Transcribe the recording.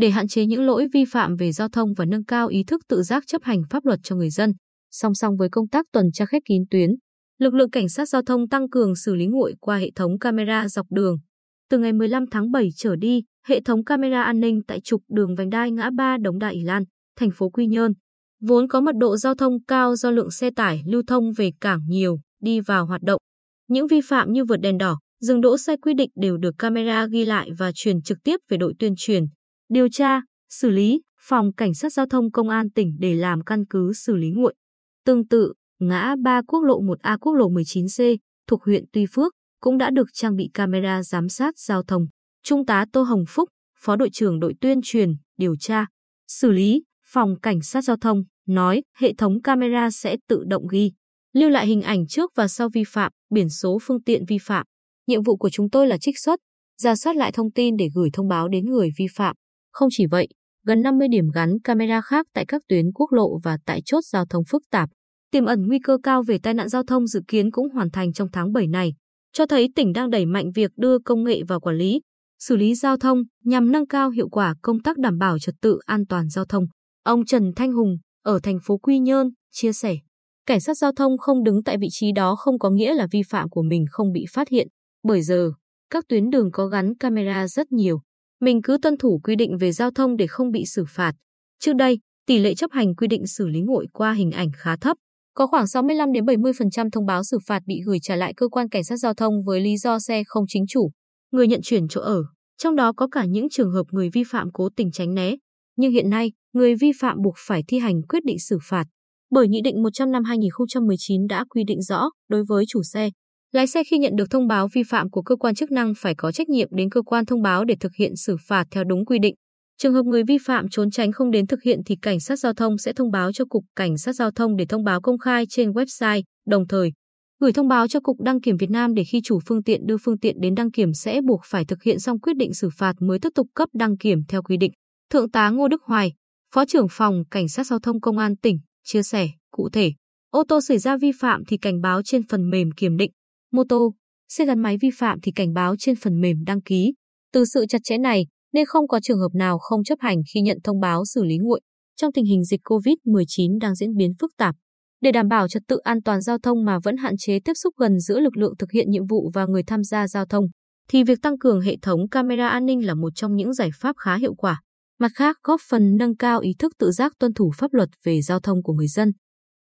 để hạn chế những lỗi vi phạm về giao thông và nâng cao ý thức tự giác chấp hành pháp luật cho người dân. Song song với công tác tuần tra khép kín tuyến, lực lượng cảnh sát giao thông tăng cường xử lý nguội qua hệ thống camera dọc đường. Từ ngày 15 tháng 7 trở đi, hệ thống camera an ninh tại trục đường vành đai ngã ba Đống Đại Ỷ Lan, thành phố Quy Nhơn, vốn có mật độ giao thông cao do lượng xe tải lưu thông về cảng nhiều, đi vào hoạt động. Những vi phạm như vượt đèn đỏ, dừng đỗ sai quy định đều được camera ghi lại và truyền trực tiếp về đội tuyên truyền, điều tra, xử lý, phòng cảnh sát giao thông công an tỉnh để làm căn cứ xử lý nguội. Tương tự, ngã ba quốc lộ 1A quốc lộ 19C thuộc huyện Tuy Phước cũng đã được trang bị camera giám sát giao thông. Trung tá Tô Hồng Phúc, Phó đội trưởng đội tuyên truyền, điều tra, xử lý, phòng cảnh sát giao thông, nói hệ thống camera sẽ tự động ghi, lưu lại hình ảnh trước và sau vi phạm, biển số phương tiện vi phạm. Nhiệm vụ của chúng tôi là trích xuất, ra soát lại thông tin để gửi thông báo đến người vi phạm. Không chỉ vậy, gần 50 điểm gắn camera khác tại các tuyến quốc lộ và tại chốt giao thông phức tạp, tiềm ẩn nguy cơ cao về tai nạn giao thông dự kiến cũng hoàn thành trong tháng 7 này, cho thấy tỉnh đang đẩy mạnh việc đưa công nghệ vào quản lý, xử lý giao thông nhằm nâng cao hiệu quả công tác đảm bảo trật tự an toàn giao thông. Ông Trần Thanh Hùng ở thành phố Quy Nhơn chia sẻ, cảnh sát giao thông không đứng tại vị trí đó không có nghĩa là vi phạm của mình không bị phát hiện, bởi giờ các tuyến đường có gắn camera rất nhiều. Mình cứ tuân thủ quy định về giao thông để không bị xử phạt. Trước đây, tỷ lệ chấp hành quy định xử lý nguội qua hình ảnh khá thấp. Có khoảng 65 đến 70% thông báo xử phạt bị gửi trả lại cơ quan cảnh sát giao thông với lý do xe không chính chủ, người nhận chuyển chỗ ở, trong đó có cả những trường hợp người vi phạm cố tình tránh né. Nhưng hiện nay, người vi phạm buộc phải thi hành quyết định xử phạt. Bởi Nghị định 100 năm 2019 đã quy định rõ đối với chủ xe, lái xe khi nhận được thông báo vi phạm của cơ quan chức năng phải có trách nhiệm đến cơ quan thông báo để thực hiện xử phạt theo đúng quy định. Trường hợp người vi phạm trốn tránh không đến thực hiện thì cảnh sát giao thông sẽ thông báo cho cục cảnh sát giao thông để thông báo công khai trên website, đồng thời gửi thông báo cho cục đăng kiểm Việt Nam để khi chủ phương tiện đưa phương tiện đến đăng kiểm sẽ buộc phải thực hiện xong quyết định xử phạt mới tiếp tục cấp đăng kiểm theo quy định. Thượng tá Ngô Đức Hoài, Phó trưởng phòng Cảnh sát giao thông Công an tỉnh, chia sẻ, cụ thể, ô tô xảy ra vi phạm thì cảnh báo trên phần mềm kiểm định, mô tô, xe gắn máy vi phạm thì cảnh báo trên phần mềm đăng ký. Từ sự chặt chẽ này, nên không có trường hợp nào không chấp hành khi nhận thông báo xử lý nguội trong tình hình dịch COVID-19 đang diễn biến phức tạp. Để đảm bảo trật tự an toàn giao thông mà vẫn hạn chế tiếp xúc gần giữa lực lượng thực hiện nhiệm vụ và người tham gia giao thông, thì việc tăng cường hệ thống camera an ninh là một trong những giải pháp khá hiệu quả. Mặt khác, góp phần nâng cao ý thức tự giác tuân thủ pháp luật về giao thông của người dân.